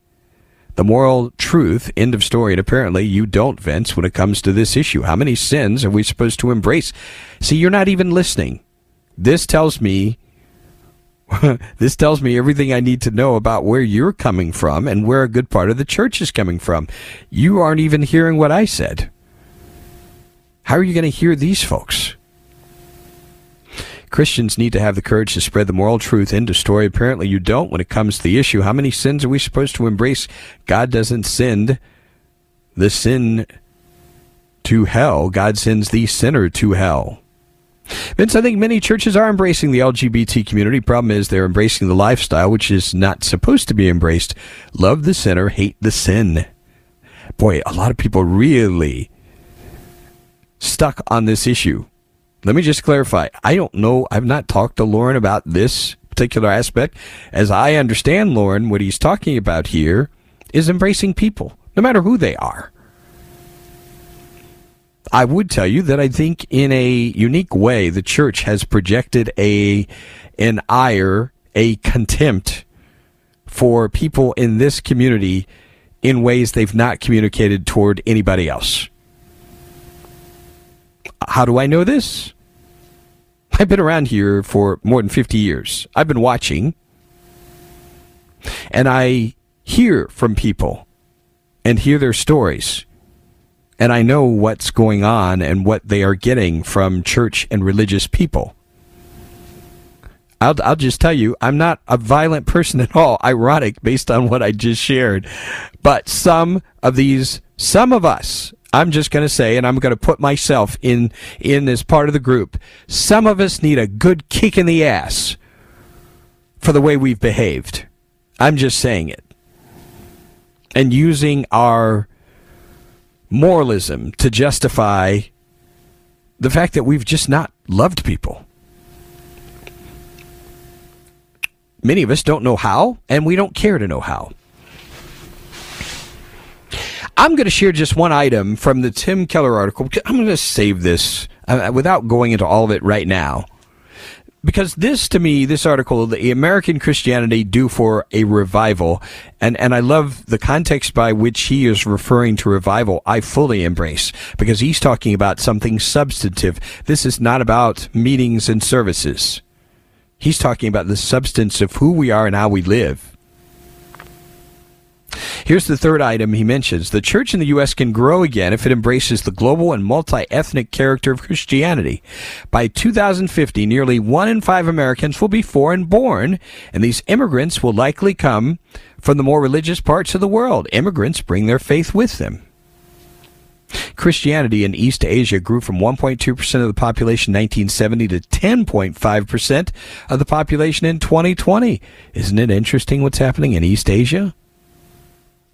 [SPEAKER 3] the moral truth. End of story. And apparently you don't, Vince, when it comes to this issue. How many sins are we supposed to embrace? See, you're not even listening. This tells me this tells me everything I need to know about where you're coming from and where a good part of the church is coming from. You aren't even hearing what I said. How are you going to hear these folks? Christians need to have the courage to spread the moral truth into story. Apparently, you don't when it comes to the issue. How many sins are we supposed to embrace? God doesn't send the sin to hell, God sends the sinner to hell. Vince, I think many churches are embracing the LGBT community. Problem is, they're embracing the lifestyle, which is not supposed to be embraced. Love the sinner, hate the sin. Boy, a lot of people really stuck on this issue. Let me just clarify. I don't know. I've not talked to Lauren about this particular aspect. As I understand Lauren, what he's talking about here is embracing people, no matter who they are. I would tell you that I think in a unique way the church has projected a an ire, a contempt for people in this community in ways they've not communicated toward anybody else. How do I know this? I've been around here for more than 50 years. I've been watching and I hear from people and hear their stories and I know what's going on and what they are getting from church and religious people. I'll, I'll just tell you, I'm not a violent person at all. Ironic based on what I just shared. But some of these, some of us, I'm just going to say, and I'm going to put myself in, in as part of the group. Some of us need a good kick in the ass for the way we've behaved. I'm just saying it. And using our moralism to justify the fact that we've just not loved people. Many of us don't know how, and we don't care to know how. I'm going to share just one item from the Tim Keller article. I'm going to save this uh, without going into all of it right now because this to me, this article, the American Christianity due for a revival, and, and I love the context by which he is referring to revival. I fully embrace because he's talking about something substantive. This is not about meetings and services. He's talking about the substance of who we are and how we live. Here's the third item he mentions. The church in the U.S. can grow again if it embraces the global and multi-ethnic character of Christianity. By 2050, nearly one in five Americans will be foreign born, and these immigrants will likely come from the more religious parts of the world. Immigrants bring their faith with them. Christianity in East Asia grew from 1.2% of the population in 1970 to 10.5% of the population in 2020. Isn't it interesting what's happening in East Asia?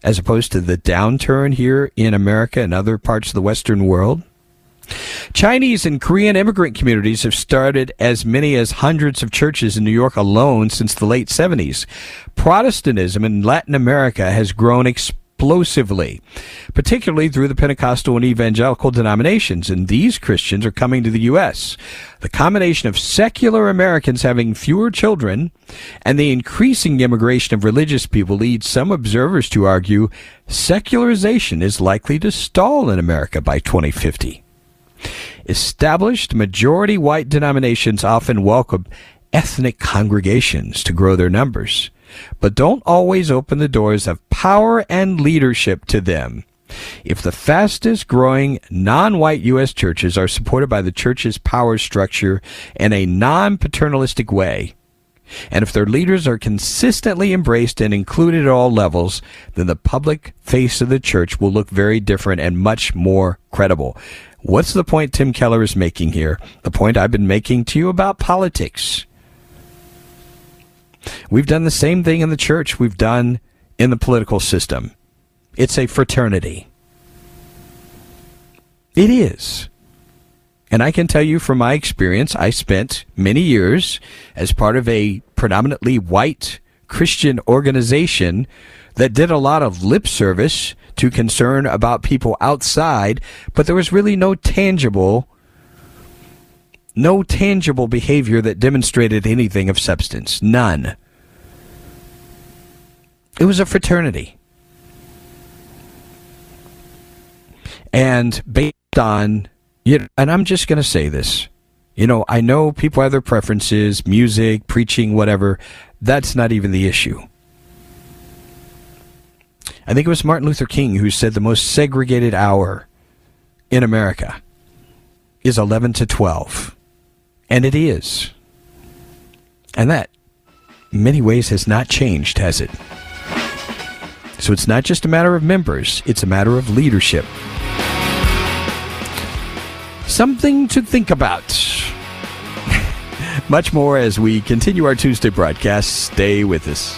[SPEAKER 3] As opposed to the downturn here in America and other parts of the Western world? Chinese and Korean immigrant communities have started as many as hundreds of churches in New York alone since the late 70s. Protestantism in Latin America has grown exponentially explosively, particularly through the Pentecostal and evangelical denominations, and these Christians are coming to the U.S. The combination of secular Americans having fewer children and the increasing immigration of religious people leads some observers to argue secularization is likely to stall in America by 2050. Established majority white denominations often welcome ethnic congregations to grow their numbers, but don't always open the doors of power and leadership to them. If the fastest growing non white U.S. churches are supported by the church's power structure in a non paternalistic way, and if their leaders are consistently embraced and included at all levels, then the public face of the church will look very different and much more credible. What's the point Tim Keller is making here? The point I've been making to you about politics. We've done the same thing in the church we've done in the political system. It's a fraternity. It is. And I can tell you from my experience, I spent many years as part of a predominantly white Christian organization that did a lot of lip service to concern about people outside, but there was really no tangible no tangible behavior that demonstrated anything of substance. None. It was a fraternity. And based on, you know, and I'm just going to say this. You know, I know people have their preferences, music, preaching, whatever. That's not even the issue. I think it was Martin Luther King who said the most segregated hour in America is 11 to 12. And it is. And that, in many ways, has not changed, has it? So it's not just a matter of members, it's a matter of leadership. Something to think about. Much more as we continue our Tuesday broadcast. Stay with us.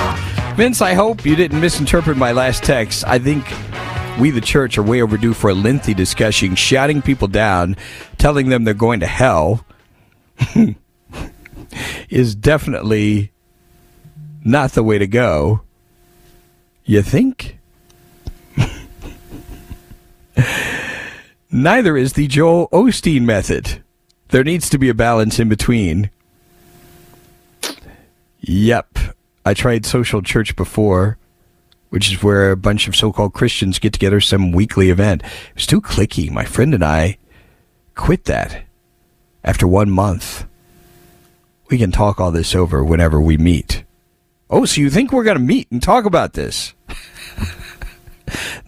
[SPEAKER 3] Vince, I hope you didn't misinterpret my last text. I think we, the church, are way overdue for a lengthy discussion, shouting people down, telling them they're going to hell, is definitely not the way to go. You think? Neither is the Joel Osteen method. There needs to be a balance in between. Yep. I tried social church before, which is where a bunch of so called Christians get together some weekly event. It was too clicky. My friend and I quit that after one month. We can talk all this over whenever we meet. Oh, so you think we're going to meet and talk about this?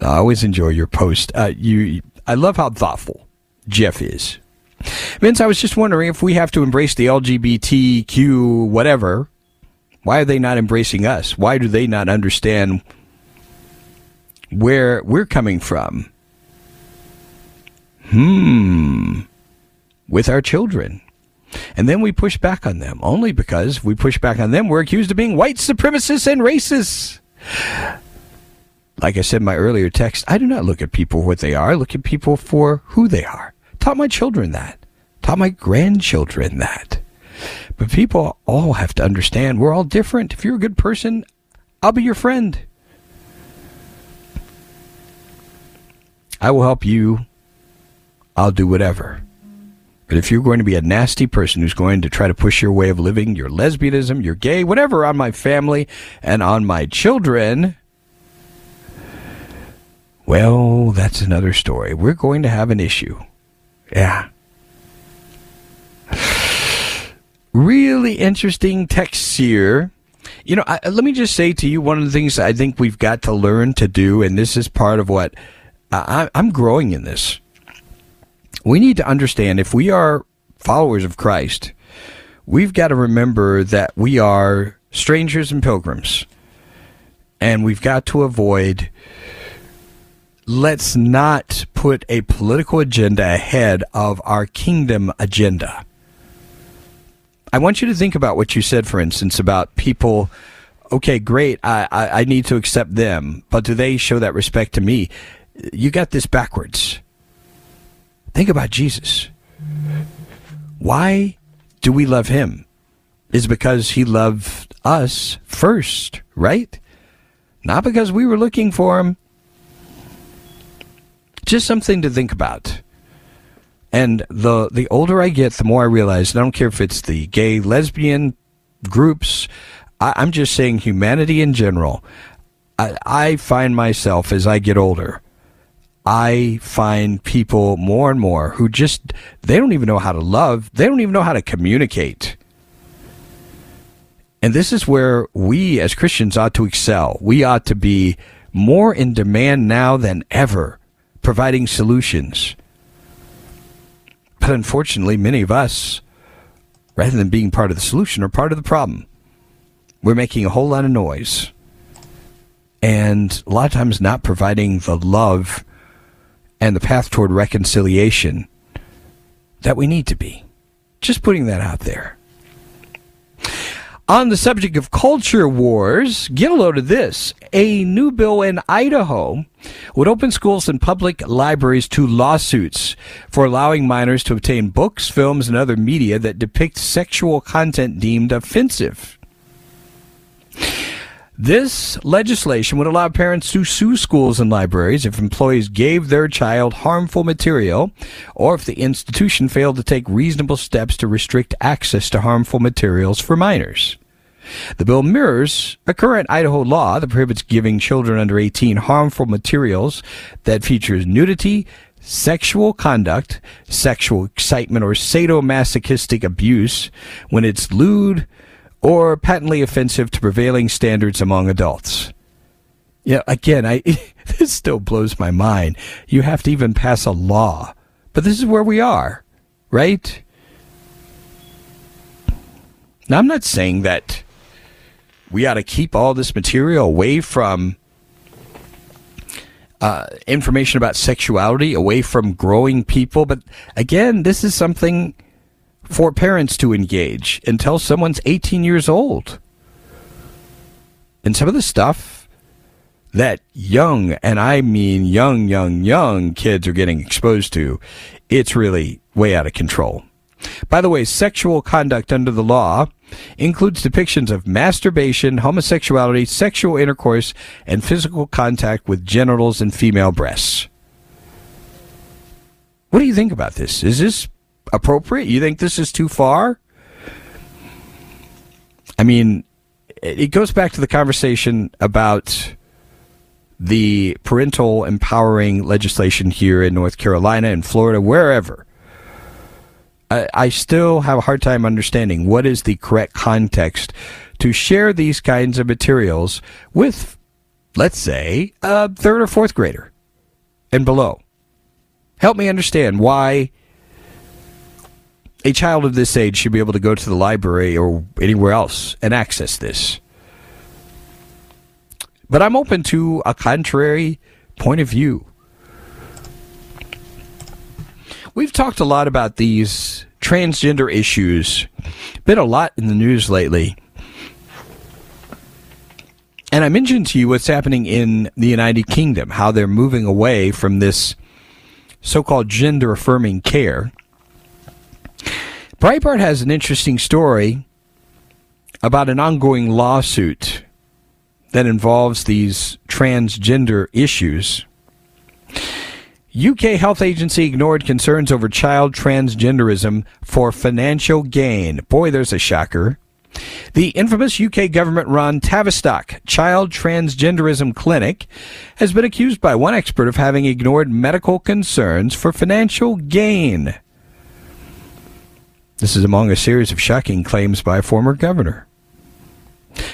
[SPEAKER 3] no, I always enjoy your post. Uh, you, I love how thoughtful Jeff is. Vince, I was just wondering if we have to embrace the LGBTQ whatever why are they not embracing us? Why do they not understand where we're coming from? Hmm. With our children. And then we push back on them. Only because we push back on them, we're accused of being white supremacists and racists. Like I said in my earlier text, I do not look at people what they are. I look at people for who they are. Taught my children that. Taught my grandchildren that. But people all have to understand we're all different. If you're a good person, I'll be your friend. I will help you. I'll do whatever. But if you're going to be a nasty person who's going to try to push your way of living, your lesbianism, your gay, whatever, on my family and on my children, well, that's another story. We're going to have an issue. Yeah. Really interesting text here. You know, I, let me just say to you, one of the things I think we've got to learn to do, and this is part of what I, I'm growing in this. We need to understand if we are followers of Christ, we've got to remember that we are strangers and pilgrims. And we've got to avoid, let's not put a political agenda ahead of our kingdom agenda. I want you to think about what you said, for instance, about people. Okay, great. I, I, I need to accept them, but do they show that respect to me? You got this backwards. Think about Jesus. Why do we love him? is because he loved us first, right? Not because we were looking for him. Just something to think about. And the the older I get, the more I realize. I don't care if it's the gay, lesbian groups. I, am just saying humanity in general. I, I find myself as I get older. I find people more and more who just they don't even know how to love. They don't even know how to communicate. And this is where we as Christians ought to excel. We ought to be more in demand now than ever, providing solutions. But unfortunately, many of us, rather than being part of the solution, are part of the problem. We're making a whole lot of noise. And a lot of times not providing the love and the path toward reconciliation that we need to be. Just putting that out there. On the subject of culture wars, get a load of this. A new bill in Idaho would open schools and public libraries to lawsuits for allowing minors to obtain books, films, and other media that depict sexual content deemed offensive. This legislation would allow parents to sue schools and libraries if employees gave their child harmful material or if the institution failed to take reasonable steps to restrict access to harmful materials for minors. The bill mirrors a current Idaho law that prohibits giving children under 18 harmful materials that features nudity, sexual conduct, sexual excitement, or sadomasochistic abuse when it's lewd, or patently offensive to prevailing standards among adults. Yeah, again, I this still blows my mind. You have to even pass a law. But this is where we are, right? Now I'm not saying that we ought to keep all this material away from uh, information about sexuality, away from growing people. But again, this is something for parents to engage until someone's 18 years old. And some of the stuff that young, and I mean young, young, young kids are getting exposed to, it's really way out of control. By the way, sexual conduct under the law includes depictions of masturbation, homosexuality, sexual intercourse, and physical contact with genitals and female breasts. What do you think about this? Is this appropriate? You think this is too far? I mean, it goes back to the conversation about the parental empowering legislation here in North Carolina and Florida, wherever. I, I still have a hard time understanding what is the correct context to share these kinds of materials with, let's say, a third or fourth grader and below. Help me understand why a child of this age should be able to go to the library or anywhere else and access this. But I'm open to a contrary point of view. We've talked a lot about these transgender issues. Been a lot in the news lately. And I mentioned to you what's happening in the United Kingdom, how they're moving away from this so called gender affirming care Breitbart has an interesting story about an ongoing lawsuit that involves these transgender issues. UK health agency ignored concerns over child transgenderism for financial gain. Boy, there's a shocker. The infamous UK government run Tavistock Child Transgenderism Clinic has been accused by one expert of having ignored medical concerns for financial gain. This is among a series of shocking claims by a former governor.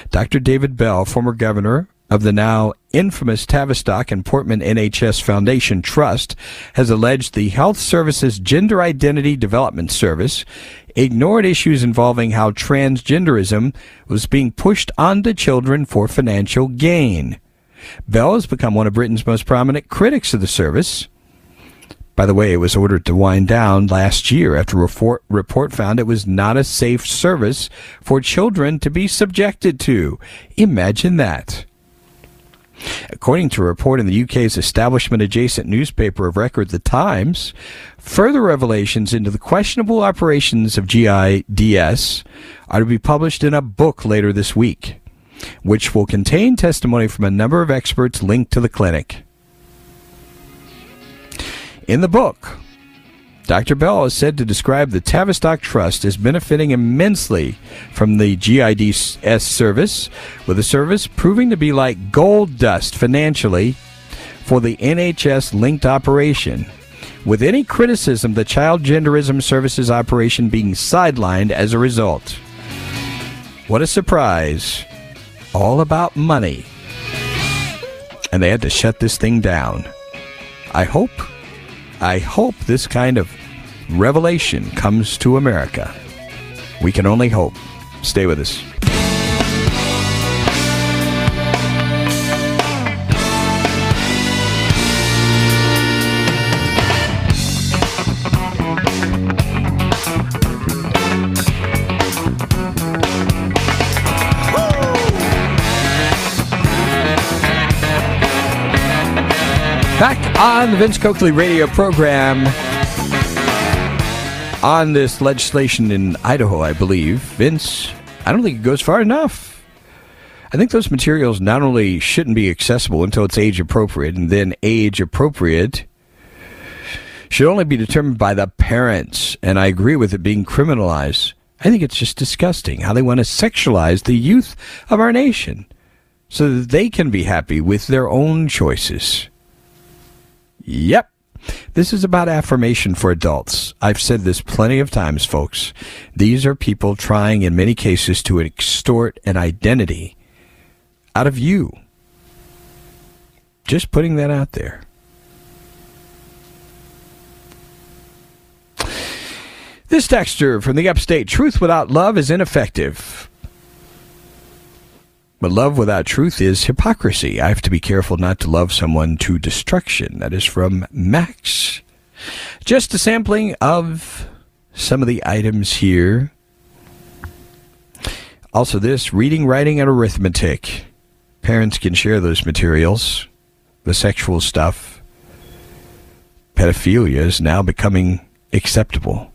[SPEAKER 3] Dr. David Bell, former governor of the now infamous Tavistock and Portman NHS Foundation Trust, has alleged the Health Services Gender Identity Development Service ignored issues involving how transgenderism was being pushed onto children for financial gain. Bell has become one of Britain's most prominent critics of the service. By the way, it was ordered to wind down last year after a report, found it was not a safe service for children to be subjected to. Imagine that. According to a report in the UK's establishment adjacent newspaper of record, The Times, further revelations into the questionable operations of GIDS are to be published in a book later this week, which will contain testimony from a number of experts linked to the clinic. In the book, Dr. Bell is said to describe the Tavistock Trust as benefiting immensely from the GIDS service, with the service proving to be like gold dust financially for the NHS linked operation, with any criticism the child genderism services operation being sidelined as a result. What a surprise! All about money. And they had to shut this thing down. I hope I hope this kind of revelation comes to America. We can only hope. Stay with us. On the Vince Coakley radio program on this legislation in Idaho, I believe. Vince, I don't think it goes far enough. I think those materials not only shouldn't be accessible until it's age appropriate, and then age appropriate should only be determined by the parents. And I agree with it being criminalized. I think it's just disgusting how they want to sexualize the youth of our nation so that they can be happy with their own choices. Yep. This is about affirmation for adults. I've said this plenty of times, folks. These are people trying, in many cases, to extort an identity out of you. Just putting that out there. This texture from the upstate truth without love is ineffective. But love without truth is hypocrisy. I have to be careful not to love someone to destruction. That is from Max. Just a sampling of some of the items here. Also, this reading, writing, and arithmetic. Parents can share those materials. The sexual stuff. Pedophilia is now becoming acceptable.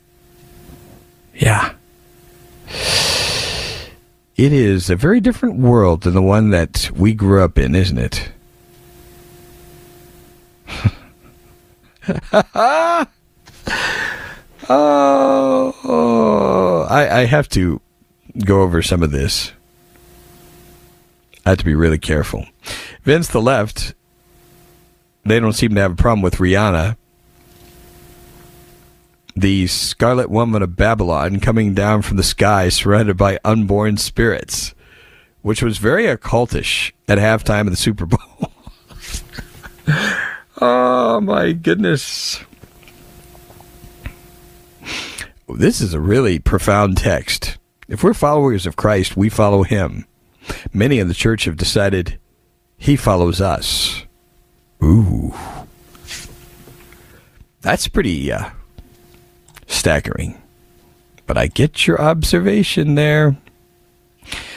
[SPEAKER 3] Yeah. It is a very different world than the one that we grew up in, isn't it? oh, I, I have to go over some of this. I have to be really careful. Vince, the left, they don't seem to have a problem with Rihanna the Scarlet Woman of Babylon coming down from the sky surrounded by unborn spirits, which was very occultish at halftime of the Super Bowl. oh my goodness. This is a really profound text. If we're followers of Christ, we follow him. Many in the church have decided he follows us. Ooh. That's pretty uh, staggering. But I get your observation there.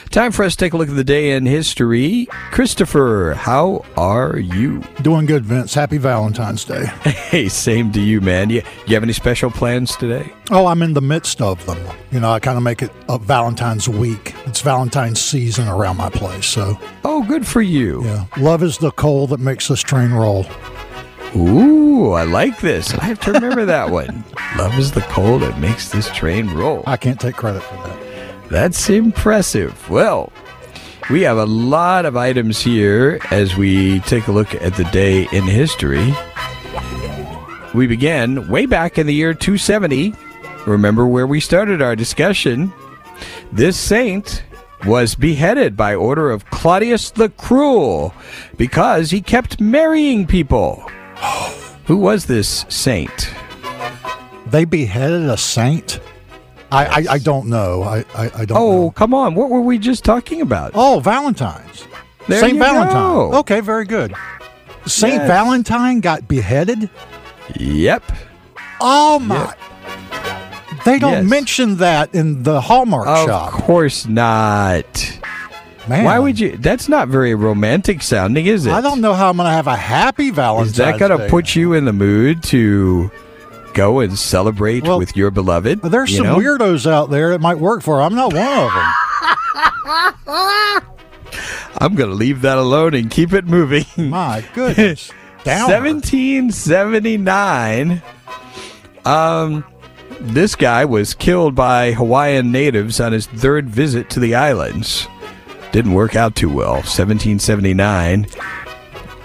[SPEAKER 3] Time for us to take a look at the day in history. Christopher, how are you?
[SPEAKER 10] Doing good, Vince. Happy Valentine's Day.
[SPEAKER 3] Hey, same to you, man. You, you have any special plans today?
[SPEAKER 10] Oh, I'm in the midst of them. You know, I kind of make it a Valentine's week. It's Valentine's season around my place, so.
[SPEAKER 3] Oh, good for you.
[SPEAKER 10] Yeah. Love is the coal that makes this train roll.
[SPEAKER 3] Ooh, I like this. I have to remember that one. Love is the coal that makes this train roll.
[SPEAKER 10] I can't take credit for that.
[SPEAKER 3] That's impressive. Well, we have a lot of items here as we take a look at the day in history. We begin way back in the year 270. Remember where we started our discussion. This saint was beheaded by order of Claudius the Cruel because he kept marrying people. Who was this saint?
[SPEAKER 10] They beheaded a saint? I, I, I, don't know. I, I, I don't
[SPEAKER 3] Oh,
[SPEAKER 10] know.
[SPEAKER 3] come on. What were we just talking about?
[SPEAKER 10] Oh, Valentine's.
[SPEAKER 3] There
[SPEAKER 10] Saint Valentine.
[SPEAKER 3] go.
[SPEAKER 10] Okay, very good. Saint
[SPEAKER 3] Yes.
[SPEAKER 10] Valentine got beheaded?
[SPEAKER 3] Yep.
[SPEAKER 10] Oh my. They don't
[SPEAKER 3] Yes.
[SPEAKER 10] mention that in the Hallmark
[SPEAKER 3] Of
[SPEAKER 10] shop.
[SPEAKER 3] Of course not.
[SPEAKER 10] Man.
[SPEAKER 3] Why would you? That's not very romantic sounding, is it?
[SPEAKER 10] I don't know how I'm going to have a happy Valentine's
[SPEAKER 3] Is that going to put you in the mood to go and celebrate
[SPEAKER 10] Well,
[SPEAKER 3] with your beloved?
[SPEAKER 10] There's
[SPEAKER 3] you
[SPEAKER 10] some
[SPEAKER 3] know?
[SPEAKER 10] weirdos out there that might work for. I'm not one of them.
[SPEAKER 3] I'm going to leave that alone and keep it moving.
[SPEAKER 10] My goodness. Downer.
[SPEAKER 3] 1779. Um, this guy was killed by Hawaiian natives on his third visit to the islands. Didn't work out too well. 1779.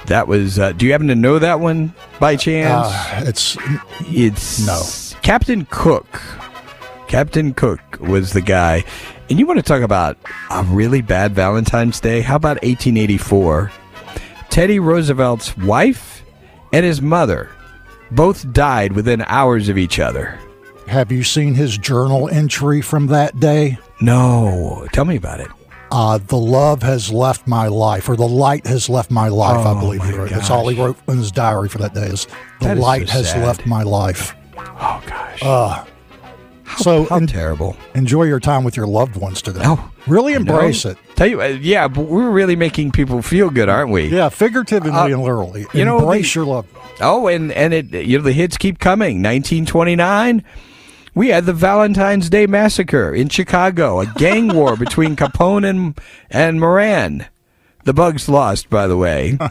[SPEAKER 3] That was. Uh, do you happen to know that one by chance?
[SPEAKER 10] Uh, it's
[SPEAKER 3] it's
[SPEAKER 10] no.
[SPEAKER 3] Captain Cook. Captain Cook was the guy. And you want to talk about a really bad Valentine's Day? How about 1884? Teddy Roosevelt's wife and his mother both died within hours of each other.
[SPEAKER 10] Have you seen his journal entry from that day?
[SPEAKER 3] No. Tell me about it.
[SPEAKER 10] Uh, the love has left my life, or the light has left my life.
[SPEAKER 3] Oh,
[SPEAKER 10] I believe he wrote. That's all he wrote in his diary for that day. Is the
[SPEAKER 3] That is so
[SPEAKER 10] light has
[SPEAKER 3] sad.
[SPEAKER 10] left my life.
[SPEAKER 3] Oh, gosh.
[SPEAKER 10] Uh, so
[SPEAKER 3] How
[SPEAKER 10] en-
[SPEAKER 3] terrible.
[SPEAKER 10] enjoy your time with your loved ones today.
[SPEAKER 3] Oh,
[SPEAKER 10] really embrace it.
[SPEAKER 3] Tell you, uh, yeah, but we're really making people feel good, aren't we?
[SPEAKER 10] Yeah, figuratively
[SPEAKER 3] Uh,
[SPEAKER 10] and literally.
[SPEAKER 3] you know,
[SPEAKER 10] embrace
[SPEAKER 3] the-
[SPEAKER 10] your love.
[SPEAKER 3] Oh, and and it you know the hits keep coming. 1929, we had the Valentine's Day massacre in Chicago, a gang war between Capone and and Moran. The Bugs lost, by the way.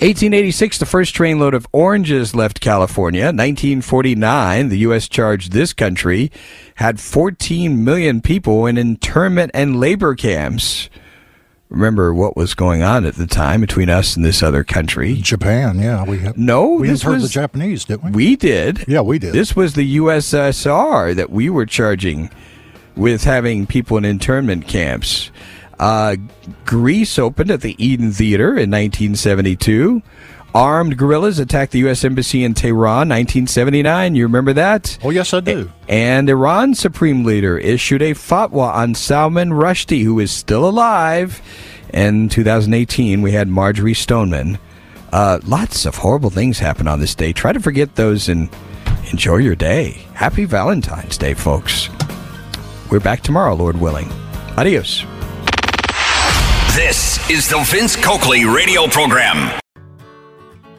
[SPEAKER 3] 1886, the first trainload of oranges left California. 1949, the U.S. charged this country had 14 million people in internment and labor camps. Remember what was going on at the time between us and this other country?
[SPEAKER 10] Japan, yeah, we have.
[SPEAKER 3] No,
[SPEAKER 10] we
[SPEAKER 3] this
[SPEAKER 10] heard the Japanese, didn't we?
[SPEAKER 3] we did.
[SPEAKER 10] Yeah, we did.
[SPEAKER 3] This was the USSR that we were charging with having people in internment camps. Uh, Grease opened at the Eden Theater in 1972. Armed guerrillas attacked the U.S. Embassy in Tehran, 1979. You remember that?
[SPEAKER 10] Oh, yes, I do.
[SPEAKER 3] And Iran's supreme leader issued a fatwa on Salman Rushdie, who is still alive. In 2018, we had Marjory Stoneman. Uh, lots of horrible things happen on this day. Try to forget those and enjoy your day. Happy Valentine's Day, folks. We're back tomorrow, Lord willing. Adios.
[SPEAKER 2] This is the Vince Coakley radio program.